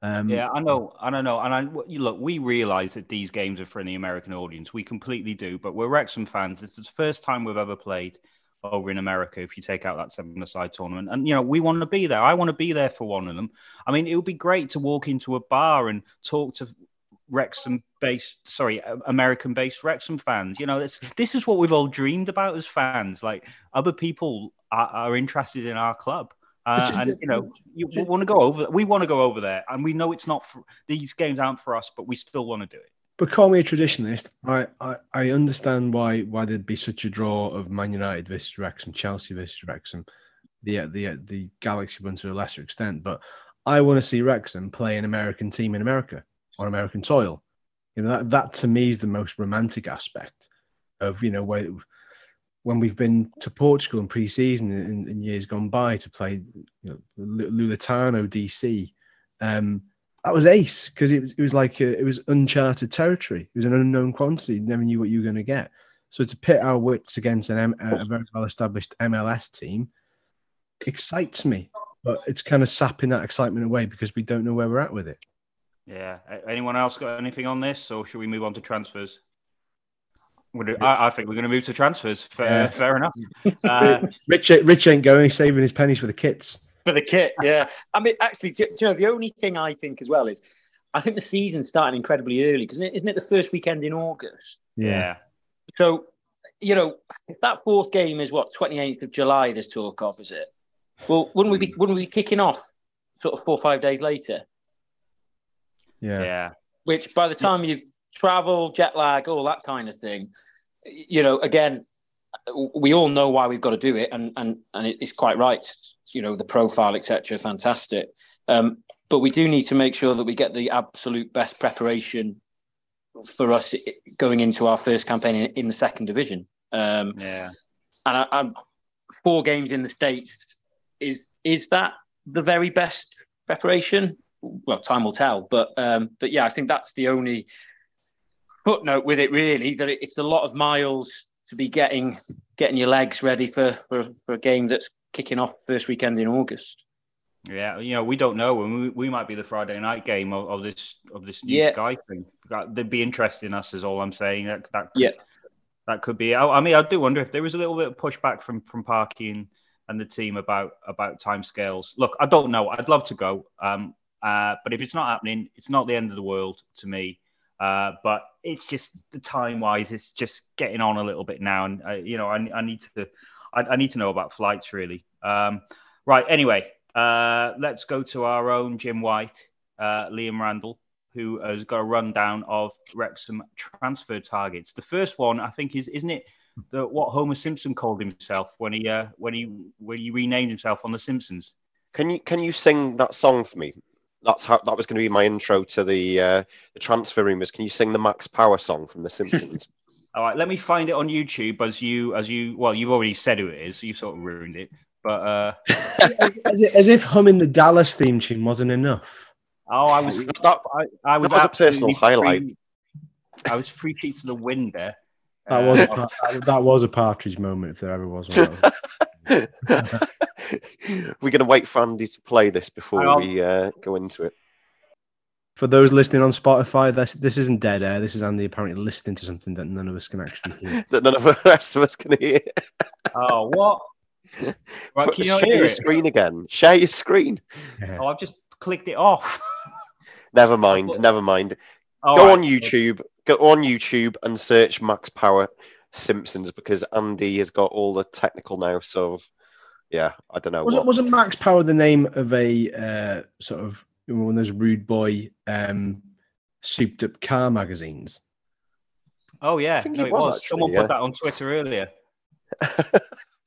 um Yeah, I know, I know, and I look. We realise that these games are for the American audience. We completely do, but we're Wrexham fans. This is the first time we've ever played over in America. If you take out that seven-a-side tournament, and you know we want to be there. I want to be there for one of them. I mean, it would be great to walk into a bar and talk to Wrexham-based, sorry, American-based Wrexham fans. You know, this this is what we've all dreamed about as fans. Like other people are, are interested in our club. Uh, and you know, you want to go over. We want to go over there, and we know it's not. For, these games aren't for us, but we still want to do it. but call me a traditionalist I, I I understand why why there'd be such a draw of Man United versus Wrexham Chelsea versus Wrexham the the the Galaxy one to a lesser extent but I want to see Wrexham play an American team in America on American soil. You know that that to me is the most romantic aspect of you know where when we've been to Portugal in pre-season in, in years gone by to play you know, Lu- Lusitano DC. Um, that was ace because it was it was like a, it was uncharted territory. It was an unknown quantity. You never knew what you were going to get. So to pit our wits against an M, a very well established MLS team excites me, but it's kind of sapping that excitement away because we don't know where we're at with it. Yeah. Anyone else got anything on this, or should we move on to transfers? Would it- I, I think we're going to move to transfers. Fair, Yeah. fair enough. Uh, Rich, Rich ain't going. He's saving his pennies for the kits. for the kit. Yeah, I mean, actually, do, do you know the only thing I think as well is, I think the season's starting incredibly early because isn't it the first weekend in August? yeah. So, you know, if that fourth game is what twenty eighth of July, this talk of, is it? Well, wouldn't we be wouldn't we be kicking off sort of four or five days later? Yeah. Yeah. Which by the time you've traveled, jet lag, all that kind of thing, you know, again, we all know why we've got to do it, and and and it's quite right. You know, the profile, etc., fantastic. Um, but we do need to make sure that we get the absolute best preparation for us going into our first campaign in, in the second division. Um, Yeah. and I, I'm four games in the states. Is is that the very best preparation? Well, time will tell. But um, but yeah, I think that's the only footnote with it. Really, that it, it's a lot of miles to be getting getting your legs ready for for, for a game that's kicking off first weekend in August. Yeah, you know, we don't know, and we, we might be the Friday night game of, of this of this new Yeah. Sky thing. That- They'd be interested in us, is all I'm saying. That that could, Yeah. that could be. I, I mean, I do wonder if there was a little bit of pushback from from Parky and, and the team about about timescales. Look, I don't know. I'd love to go, um, uh, but if it's not happening, it's not the end of the world to me. Uh, but it's just the time wise, it's just getting on a little bit now, and uh, you know, I, I need to I, I need to know about flights really. Um, right. Anyway, uh, let's go to our own Jim White, uh, Liam Randall, who has got a rundown of Wrexham transfer targets. The first one, I think, is isn't it the, what Homer Simpson called himself when he uh, when he when he renamed himself on The Simpsons? Can you can you sing that song for me? That's how that was going to be my intro to the uh, the transfer rumors. Can you sing the Max Power song from The Simpsons? All right, let me find it on YouTube as you as you well, you've already said who it is. You sort of ruined it, but uh, As, if- as if humming the Dallas theme tune wasn't enough. oh, I was that, I, I was, That was a personal absolutely highlight. Free, I was free cheats to the wind there. That Uh, was a, that- that was a partridge moment if there ever was one. We're going to wait for Andy to play this before we uh, go into it. For those listening on Spotify, this this isn't dead air. This is Andy apparently listening to something that none of us can actually hear. That none of the rest of us can hear. Oh, what? Right, Put- can you share hear your it? screen again. Share your screen. Yeah. Oh, I've just clicked it off. Never mind. Never mind. All go right. on YouTube. Go on YouTube and search Max Power Simpsons because Andy has got all the technical now. So, yeah, I don't know. Wasn't, What. wasn't Max Power the name of a uh, sort of one of those rude boy um, souped up car magazines? Oh yeah, think no, it it was was. actually, Someone yeah. put that on Twitter earlier.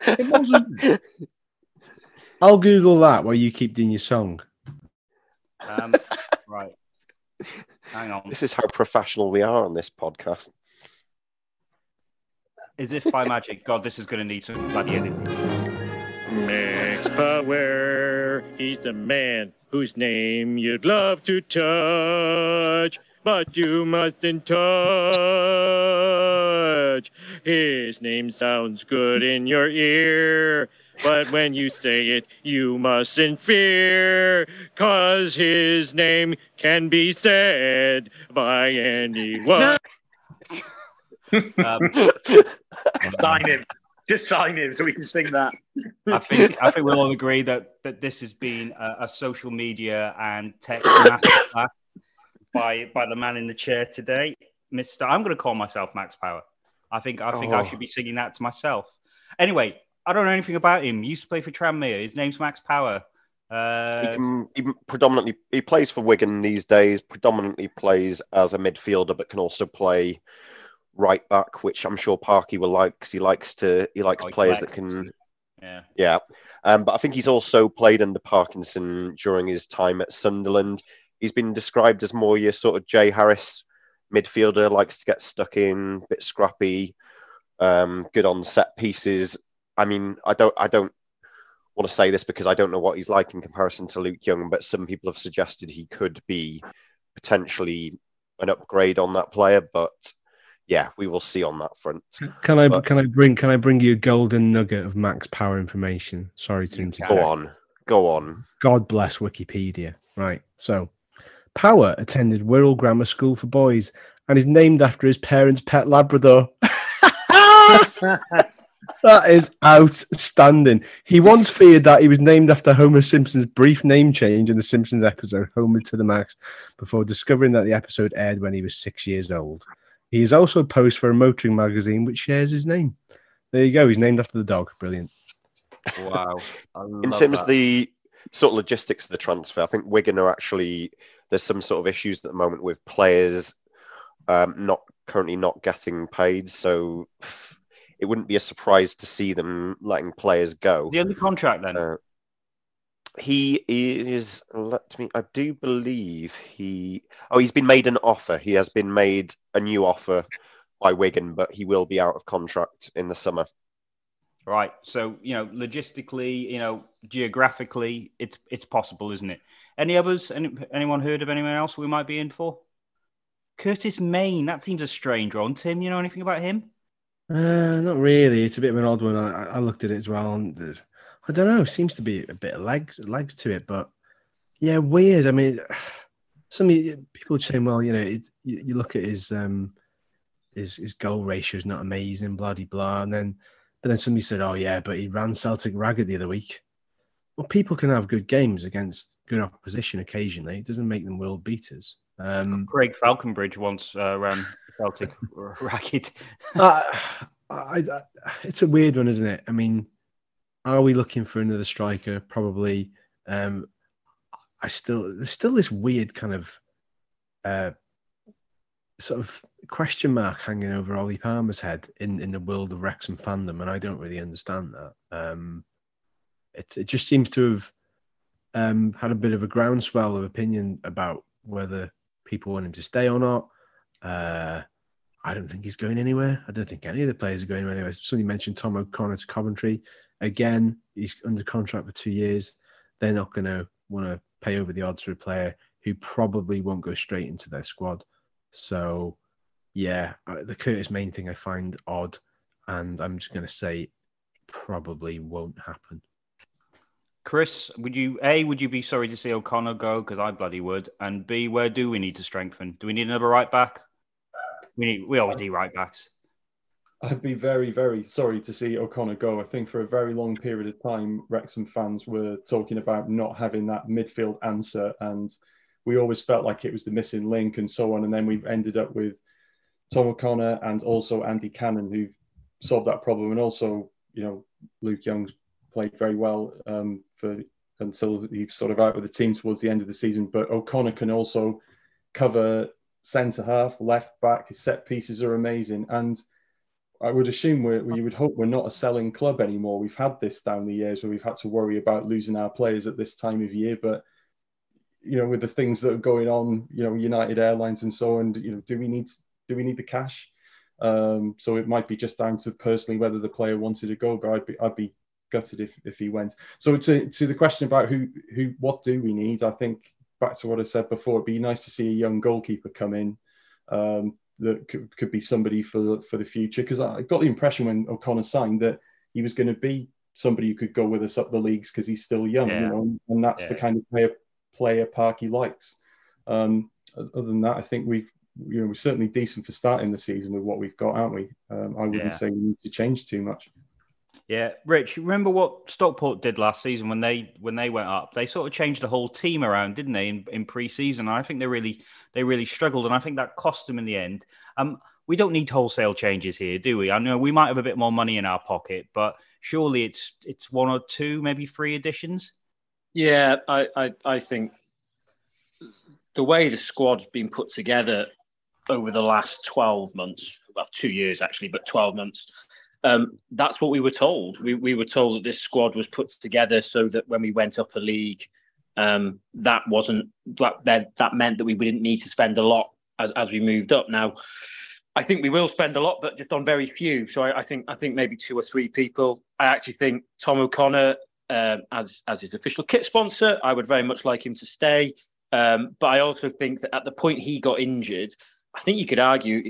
It wasn't. I'll Google that while you keep doing your song. Um, right. Hang on. This is how professional we are on this podcast. As if by magic, God, this is going to need some bloody editing. Max Power, he's the man whose name you'd love to touch, but you mustn't touch. His name sounds good in your ear, but when you say it, you mustn't fear, cause his name can be said by anyone. Um, Sign him. Just sign him so we can sing that. I think I think we'll all agree that that this has been a, a social media and tech masterclass by by the man in the chair today, Mister. I'm going to call myself Max Power. I think I think I Oh. should be singing that to myself. Anyway, I don't know anything about him. He used to play for Tranmere. His name's Max Power. He Uh, can he predominantly he plays for Wigan these days. Predominantly plays as a midfielder, but can also play right back, which I'm sure Parky will like because he likes to he likes Oh, players that can yeah. yeah. Um, but I think he's also played under Parkinson during his time at Sunderland. He's been described as more your sort of Jay Harris midfielder, likes to get stuck in, bit scrappy, um, good on set pieces. I mean, I don't, I don't want to say this because I don't know what he's like in comparison to Luke Young, but some people have suggested he could be potentially an upgrade on that player. But yeah, we will see on that front. Can I But- can I bring can I bring you a golden nugget of Max Power information? Sorry to interrupt. Go on, go on. God bless Wikipedia. Right. So, Power attended Wirral Grammar School for Boys and is named after his parents' pet Labrador. that is outstanding. He once feared that he was named after Homer Simpson's brief name change in the Simpsons episode Homer to the Max before discovering that the episode aired when he was six years old. He is also posed for a motoring magazine which shares his name. There you go. He's named after the dog. Brilliant. Wow. In terms that. of the sort of logistics of the transfer, I think Wigan are actually there's some sort of issues at the moment with players um, not currently not getting paid. So it wouldn't be a surprise to see them letting players go. The only contract then? Uh, he is. Let me. I do believe he. Oh, he's been made an offer. He has been made a new offer by Wigan, but he will be out of contract in the summer. Right. So, you know, logistically, you know, geographically, it's it's possible, isn't it? Any others? Any, anyone heard of anyone else we might be in for? Curtis Main. That seems a strange one. Tim, you know anything about him? Uh, not really. It's a bit of an odd one. I, I looked at it as well, and uh, I don't know. Seems to be a bit of legs legs to it, but yeah, weird. I mean, some people saying, well, you know, it, you, you look at his um his his goal ratio is not amazing, bloody blah, and then but then somebody said, oh yeah, but he ran Celtic ragged the other week. Well, people can have good games against good opposition occasionally. It doesn't make them world beaters. Um, Craig Faulconbridge once uh, ran Celtic ragged. uh, I, I, it's a weird one, isn't it? I mean, are we looking for another striker? Probably. Um, I still there's still this weird kind of uh, sort of question mark hanging over Ollie Palmer's head in, in the world of Wrexham fandom, and I don't really understand that. Um, it it just seems to have um, had a bit of a groundswell of opinion about whether people want him to stay or not. Uh, I don't think he's going anywhere. I don't think any of the players are going anywhere. Somebody mentioned Tom O'Connor to Coventry. Again, he's under contract for two years. They're not going to want to pay over the odds for a player who probably won't go straight into their squad. So, yeah, the Curtis Main thing I find odd, and I'm just going to say probably won't happen. Chris, would you A, would you be sorry to see O'Connor go? Because I bloody would. And B, where do we need to strengthen? Do we need another right back? We need we always need right backs. I'd be very, very sorry to see O'Connor go. I think for a very long period of time, Wrexham fans were talking about not having that midfield answer, and we always felt like it was the missing link and so on. And then we've ended up with Tom O'Connor and also Andy Cannon, who solved that problem. And also, you know, Luke Young's played very well um, for until he's sort of out with the team towards the end of the season. But O'Connor can also cover centre half, left back. His set pieces are amazing, and I would assume we're, we would hope we're not a selling club anymore. We've had this down the years where we've had to worry about losing our players at this time of year, but you know, with the things that are going on, you know, United Airlines and so on, you know, do we need do we need the cash? Um, so it might be just down to personally whether the player wanted to go, but I'd be I'd be gutted if, if he went. So to to the question about who who what do we need, I think back to what I said before, it'd be nice to see a young goalkeeper come in. Um, that could, could be somebody for the, for the future because I got the impression when O'Connor signed that he was going to be somebody who could go with us up the leagues because he's still young, Yeah. you know, and that's the kind of player player Parky likes. Um, other than that, I think we've you know we're certainly decent for starting the season with what we've got, aren't we? Um, I wouldn't Yeah. say we need to change too much. Yeah, Rich, remember what Stockport did last season when they when they went up? They sort of changed the whole team around, didn't they? In, in pre-season, I think they really they really struggled, and I think that cost them in the end. Um, we don't need wholesale changes here, do we? I know we might have a bit more money in our pocket, but surely it's it's one or two, maybe three additions. Yeah, I, I, I think the way the squad's been put together over the last 12 months, well, two years actually, but 12 months, um, that's what we were told. We, we were told that this squad was put together so that when we went up the league, um, that wasn't that, that that meant that we didn't need to spend a lot as, as we moved up. Now, I think we will spend a lot, but just on very few. So I, I think I think maybe two or three people. I actually think Tom O'Connor um, as as his official kit sponsor. I would very much like him to stay. Um, but I also think that at the point he got injured, I think you could argue,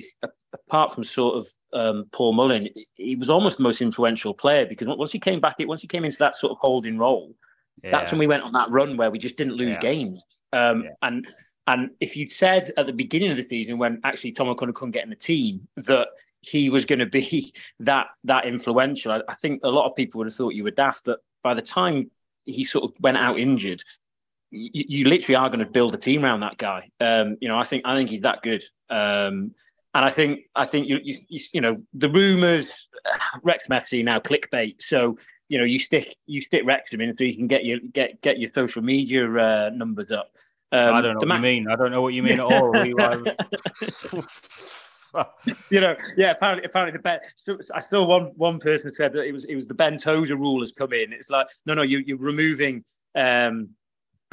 apart from sort of um, Paul Mullin, he was almost the most influential player because once he came back, once he came into that sort of holding role, that's when we went on that run where we just didn't lose Yeah. games. Um, Yeah. And And if you'd said at the beginning of the season, when actually Tom O'Connor couldn't get in the team, that he was going to be that that influential, I, I think a lot of people would have thought you were daft. That by the time he sort of went out injured, you, you literally are going to build a team around that guy. Um, you know, I think I think he's that good. Um, and I think I think you you, you know the rumours Rex FC now clickbait. So you know you stick you stick Wrexham in so you can get your get get your social media uh, numbers up. Um, I don't know what the you mean. I don't know what you mean at all. You know, yeah. Apparently, apparently the Ben. I saw one one person said that it was it was the Ben Tozer rule has come in. It's like no, no, you you're removing um,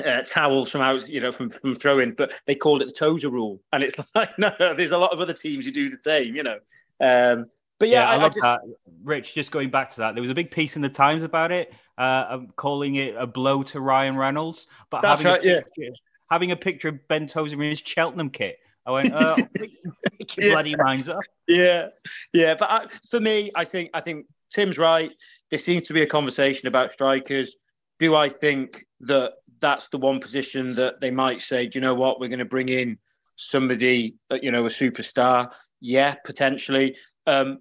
uh, towels from out, you know, from from throwing, but they called it the Tozer rule, and it's like no, no, there's a lot of other teams who do the same, you know. Um, but yeah, yeah, I, I, I love just, that. Rich, just going back to that, there was a big piece in the Times about it, uh, calling it a blow to Ryan Reynolds, but That's having, right, a yeah. picture, having a picture of Ben Tozer in his Cheltenham kit. I went, uh, make your Yeah. bloody minds up. yeah, yeah. But I, for me, I think I think Tim's right. There seems to be a conversation about strikers. Do I think that that's the one position that they might say, do you know what, we're going to bring in somebody, uh, you know, a superstar? Yeah, potentially. Um,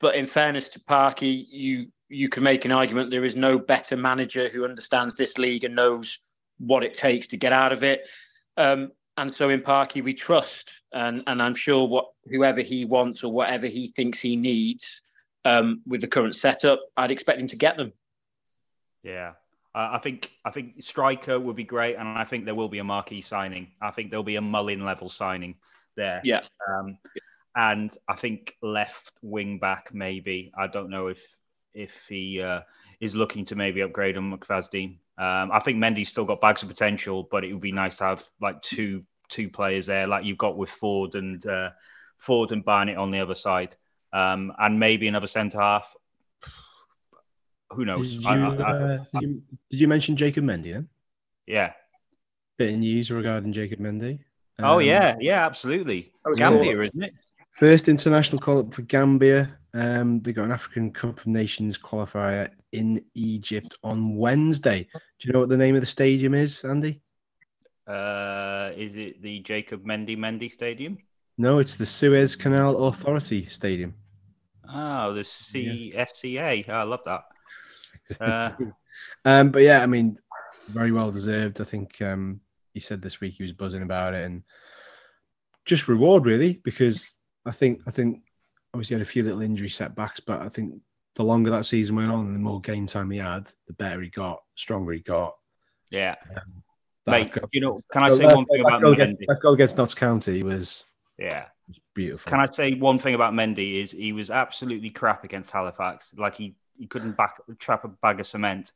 but in fairness to Parky, you you can make an argument there is no better manager who understands this league and knows what it takes to get out of it. Um, and so in Parky we trust, and and I'm sure what whoever he wants or whatever he thinks he needs um, with the current setup, I'd expect him to get them. Yeah. Uh, I think I think striker would be great, and I think there will be a marquee signing. I think there'll be a Mullin level signing there. Yeah. Um, and I think left wing back maybe. I don't know if if he uh, is looking to maybe upgrade on McFadden. Um, I think Mendy's still got bags of potential, but it would be nice to have like two two players there, like you've got with Ford and uh, Ford and Barnett on the other side, um, and maybe another centre half. Who knows? Did you, I- I- I- uh, did you, did you mention Jacob Mendy then? yeah. Bit of news regarding Jacob Mendy. Oh Um, yeah, yeah, absolutely. That was Gambia, isn't it? First international call up for Gambia. Um, they got an African Cup of Nations qualifier in Egypt on Wednesday. Do you know what the name of the stadium is, Andy? Uh, is it the Jacob Mendy Mendy Stadium? No, it's the Suez Canal Authority Stadium. Oh, the CSCA. Oh, I love that. Uh, Um, but yeah, I mean, very well deserved. I think um, he said this week he was buzzing about it, and just reward really because I think I think obviously he had a few little injury setbacks, but I think the longer that season went on and the more game time he had, the better he got, stronger he got. yeah, That mate. goal- You know, can I that- say one thing that about goal against, Mendy? that goal against Notts County was, Yeah. was beautiful. Can I say one thing about Mendy is he was absolutely crap against Halifax. Like he, he couldn't back trap a bag of cement,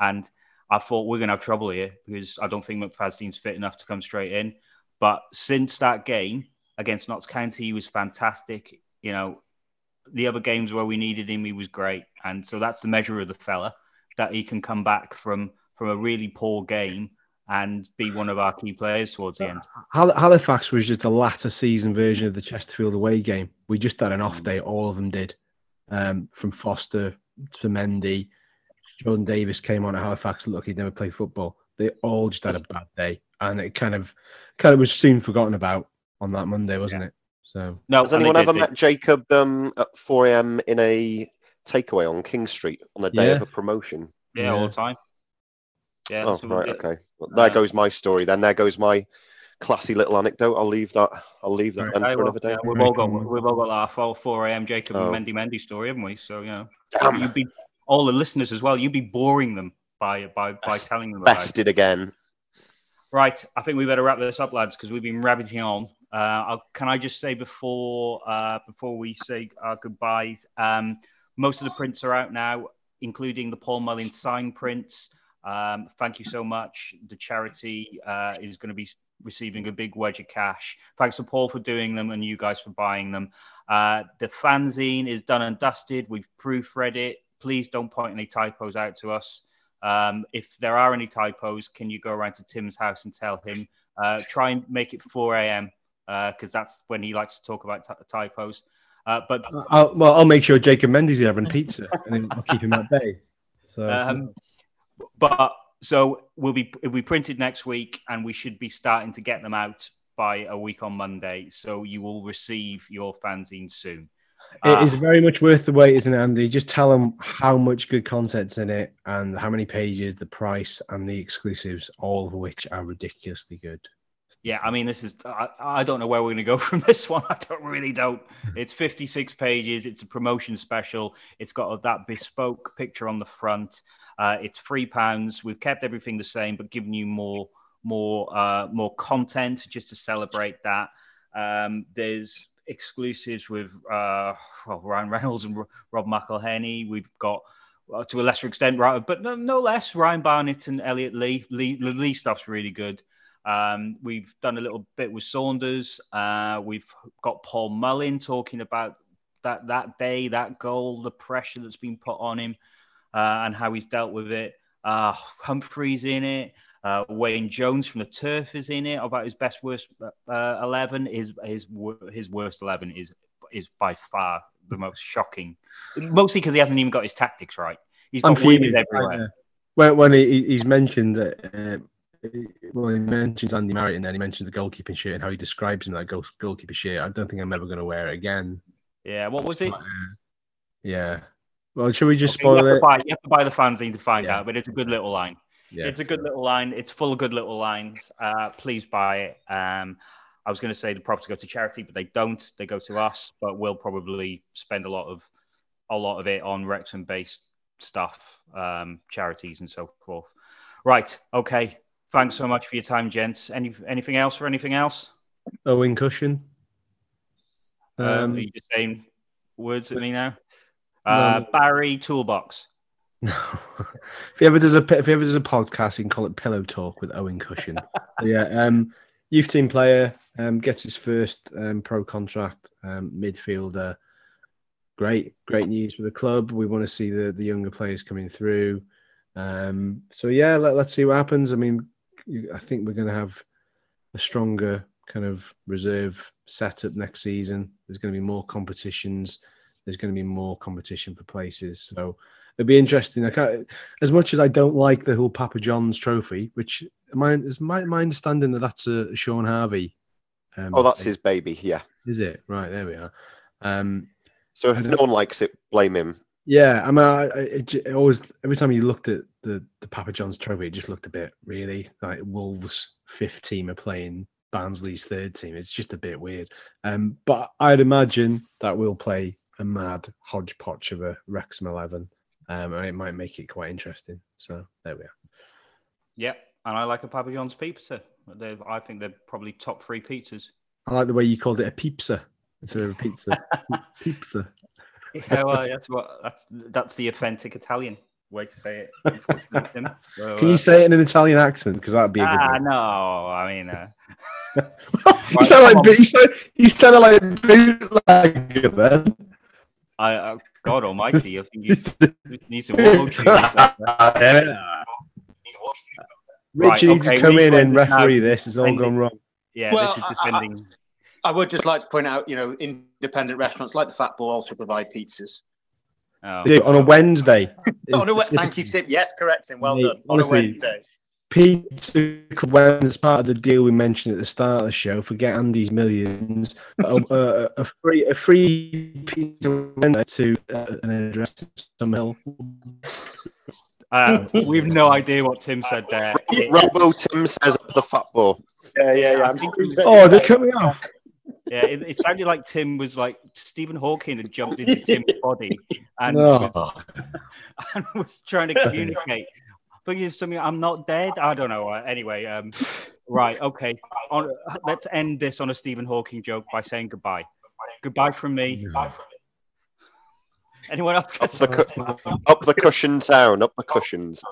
and I thought we're gonna have trouble here because I don't think McFadden's fit enough to come straight in. But since that game against Notts County, he was fantastic. You know, the other games where we needed him, he was great, and so that's the measure of the fella that he can come back from from a really poor game and be one of our key players towards the end. Hal- Halifax was just a latter season version of the Chesterfield away game. We just had an off day. All of them did. Um, from Foster to Mendy, Jordan Davis came on at Halifax. Look, he'd never played football. They all just had a bad day, and it kind of, kind of was soon forgotten about on that Monday, wasn't it? So No, Has anyone ever did- met Jacob um, at 4 a.m. in a takeaway on King Street on the day Yeah. of a promotion? Yeah, all the time. Yeah, Oh, that's right, did. okay. Well, there Uh, goes my story. Then there goes my classy little anecdote. I'll leave that. I'll leave that Right. for well, another day. yeah, we've all got Reckon- we've all got our full 4 a.m. Jacob Oh. and Mendy Mendy story, haven't we? So you know, Damn, you'd be all the listeners as well. You'd be boring them by by by Best- telling them about it. again. Right, I think we better wrap this up, lads, because we've been rabbiting on. Uh, I'll, can I just say before uh, before we say our goodbyes, um, most of the prints are out now, including the Paul Mullin sign prints. Um, thank you so much. The charity uh, is going to be receiving a big wedge of cash. Thanks to Paul for doing them and you guys for buying them. Uh, the fanzine is done and dusted. We've proofread it. Please don't point any typos out to us. Um, if there are any typos, can you go around to Tim's house and tell him? Uh, try and make it 4 a.m. because that's when he likes to talk about ty- typos. Uh, but I'll, well, I'll make sure Jacob Mendy's having pizza, and then I'll keep him at bay. So um, but so we'll be it'll be printed next week, and we should be starting to get them out by a week on Monday. So you will receive your fanzine soon. It uh, is very much worth the wait, isn't it, Andy? Just tell them how much good content's in it and how many pages, the price, and the exclusives, all of which are ridiculously good. Yeah, I mean, this is, I, I don't know where we're going to go from this one. I don't really don't. It's 56 pages. It's a promotion special. It's got that bespoke picture on the front. Uh, it's three pounds. We've kept everything the same, but given you more, more, uh, more content just to celebrate that. Um, there's exclusives with uh, well, Ryan Reynolds and Rob McElhenney. We've got, uh, to a lesser extent, but no, no less, Ryan Barnett and Elliot Lee. Lee. Lee stuff's really good. Um, we've done a little bit with Saunders. Uh, we've got Paul Mullin talking about that that day, that goal, the pressure that's been put on him, uh, and how he's dealt with it. Uh, Humphrey's in it. Uh, Wayne Jones from the Turf is in it. About his best worst uh, eleven. His his his worst eleven is is by far the most shocking. Mostly because he hasn't even got his tactics right. He's got everywhere. When, when he, he's mentioned that, uh, well, he mentions Andy Marriott and then he mentions the goalkeeping shirt and how he describes him that goal, goalkeeper shirt. I don't think I'm ever going to wear it again. Yeah, what was it? Yeah. Well, should we just Okay, spoil have it? buy, you have to buy the fanzine to find Yeah. out, but it's a good little line. Yeah. It's a good little line. It's full of good little lines. Uh, please buy it. Um, I was going to say the profits go to charity, but they don't. They go to us. But we'll probably spend a lot of a lot of it on Wrexham-based stuff, um, charities, and so forth. Right. Okay. Thanks so much for your time, gents. Any anything else or anything else? Owen Cushion. Um, Um, are you just saying words at me now? Uh, No. Barry Toolbox. No. if he ever does a if he ever does a podcast, he can call it Pillow Talk with Owen Cushion. yeah, um, youth team player um, gets his first um, pro contract. Um, midfielder, great, great news for the club. We want to see the the younger players coming through. Um, so yeah, let, let's see what happens. I mean, I think we're going to have a stronger kind of reserve setup next season. There's going to be more competitions. There's going to be more competition for places. So it'll be interesting. I can't, as much as I don't like the whole Papa John's trophy, which my is my, my understanding that that's a Shaun Harvey. Um, Oh, that's his baby. Yeah. Is it right? There we are. Um, So if no one likes it, blame him. yeah, I mean, I, I, it, it always every time you looked at the the Papa John's trophy, it just looked a bit really like Wolves' fifth team are playing Barnsley's third team. It's just a bit weird. Um, but I'd imagine that we'll play a mad hodgepodge of a Wrexham eleven. Um, and it might make it quite interesting. So there we are. Yep. And I like a Papa John's pizza. They're, I think they're probably top three pizzas. I like the way you called it a pizza instead of a pizza. pizza. Yeah, well, that's what that's that's the authentic Italian way to say it. So, Can uh, you say it in an Italian accent? Because that'd be a good Ah, no. I mean, uh, you sound like you sound, you sound like a bootlegger then. I, uh, God Almighty, I think you you need some wall shoes. Right, Richard needs to come in and to this now. referee this. It's all gone wrong. Yeah, Well, this is I- I- I would just like to point out, you know, independent restaurants like the Fat Boar also provide pizzas. oh. They do, on a Wednesday. On a Wed- thank you, Tim. Yes, correct, Tim. Well Mate, done. On a Wednesday. Pizza Club when it's part of the deal we mentioned at the start of the show. Forget Andy's millions. a, a, a free a free pizza Wednesday to uh, an address in Summerhill. Uh, we've no idea what Tim said there. Robo Tim says up the football. Yeah, yeah, yeah. Oh, they're coming off. Yeah, it, it sounded like Tim was like Stephen Hawking had jumped into Tim's body and, No. was, and was trying to communicate. But if something, I'm not dead. I don't know. Uh, Anyway, um, right, okay. On, let's end this on a Stephen Hawking joke by saying goodbye. Goodbye from me. Anyone else? Up the, cu- up the cushion town. Up the cushions.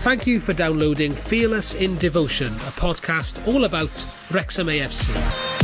Thank you for downloading Fearless in Devotion, a podcast all about Wrexham AFC.